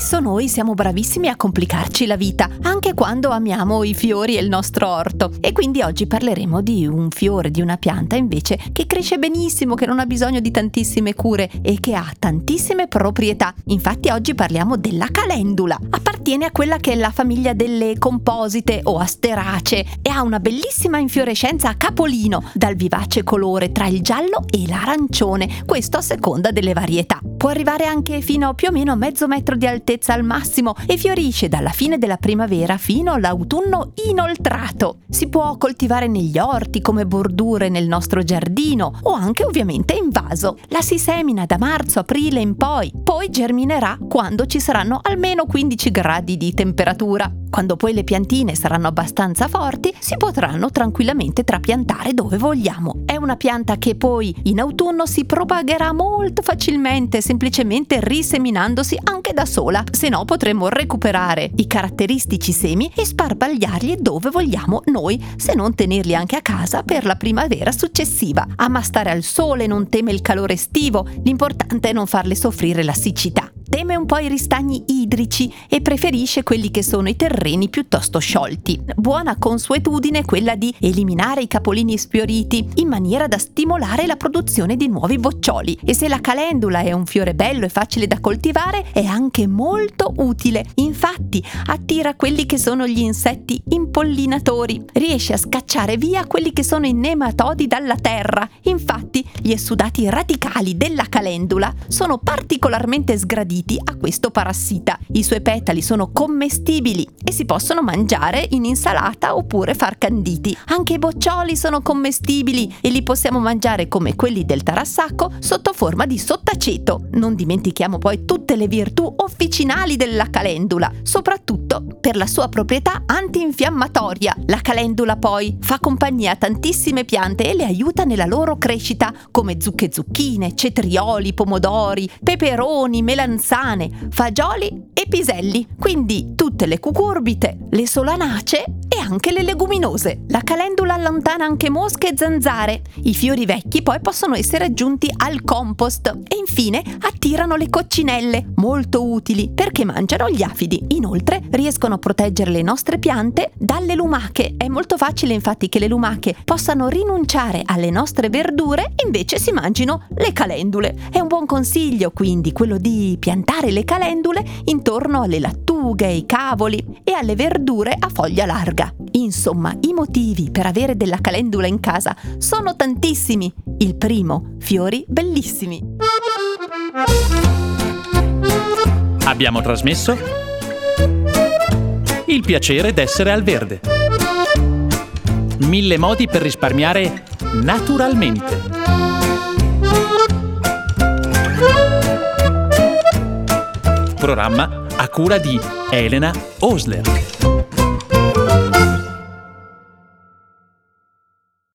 Spesso noi siamo bravissimi a complicarci la vita, anche quando amiamo i fiori e il nostro orto. E quindi oggi parleremo di un fiore, di una pianta invece che cresce benissimo, che non ha bisogno di tantissime cure e che ha tantissime proprietà. Infatti oggi parliamo della calendula. Appartiene a quella che è la famiglia delle composite o asteracee e ha una bellissima infiorescenza a capolino, dal vivace colore tra il giallo e l'arancione, questo a seconda delle varietà. Può arrivare anche fino a più o meno mezzo metro di altezza al massimo e fiorisce dalla fine della primavera fino all'autunno inoltrato. Si può coltivare negli orti come bordure nel nostro giardino o anche ovviamente in vaso. La si semina da marzo-aprile in poi, poi germinerà quando ci saranno almeno 15 gradi di temperatura. Quando poi le piantine saranno abbastanza forti, si potranno tranquillamente trapiantare dove vogliamo. Una pianta che poi in autunno si propagherà molto facilmente, semplicemente riseminandosi anche da sola, se no potremo recuperare i caratteristici semi e sparpagliarli dove vogliamo noi, se non tenerli anche a casa per la primavera successiva. Ama stare al sole, non teme il calore estivo, l'importante è non farle soffrire la siccità teme un po' i ristagni idrici e preferisce quelli che sono i terreni piuttosto sciolti. Buona consuetudine quella di eliminare i capolini sfioriti in maniera da stimolare la produzione di nuovi boccioli e se la calendula è un fiore bello e facile da coltivare è anche molto utile. Infatti attira quelli che sono gli insetti impollinatori, riesce a scacciare via quelli che sono i nematodi dalla terra. Infatti gli esudati radicali della calendula sono particolarmente sgraditi resistenti a questo parassita. I suoi petali sono commestibili e si possono mangiare in insalata oppure far canditi. Anche i boccioli sono commestibili e li possiamo mangiare come quelli del tarassacco sotto forma di sottaceto. Non dimentichiamo poi tutte le virtù officinali della calendula, soprattutto per la sua proprietà antinfiammatoria. La calendula poi fa compagnia a tantissime piante e le aiuta nella loro crescita, come zucche zucchine, cetrioli, pomodori, peperoni, melanzane melanzane, fagioli e piselli, quindi tutte le cucurbite, le solanacee anche le leguminose. La calendula allontana anche mosche e zanzare. I fiori vecchi poi possono essere aggiunti al compost e infine attirano le coccinelle, molto utili perché mangiano gli afidi. Inoltre riescono a proteggere le nostre piante dalle lumache. È molto facile infatti che le lumache possano rinunciare alle nostre verdure e invece si mangino le calendule. È un buon consiglio quindi quello di piantare le calendule intorno alle lattughe, ai cavoli e alle verdure a foglia larga. Insomma, i motivi per avere della calendula in casa sono tantissimi. Il primo, fiori bellissimi. Abbiamo trasmesso il piacere d'essere al verde. Mille modi per risparmiare naturalmente. programma a cura di Elena Osler.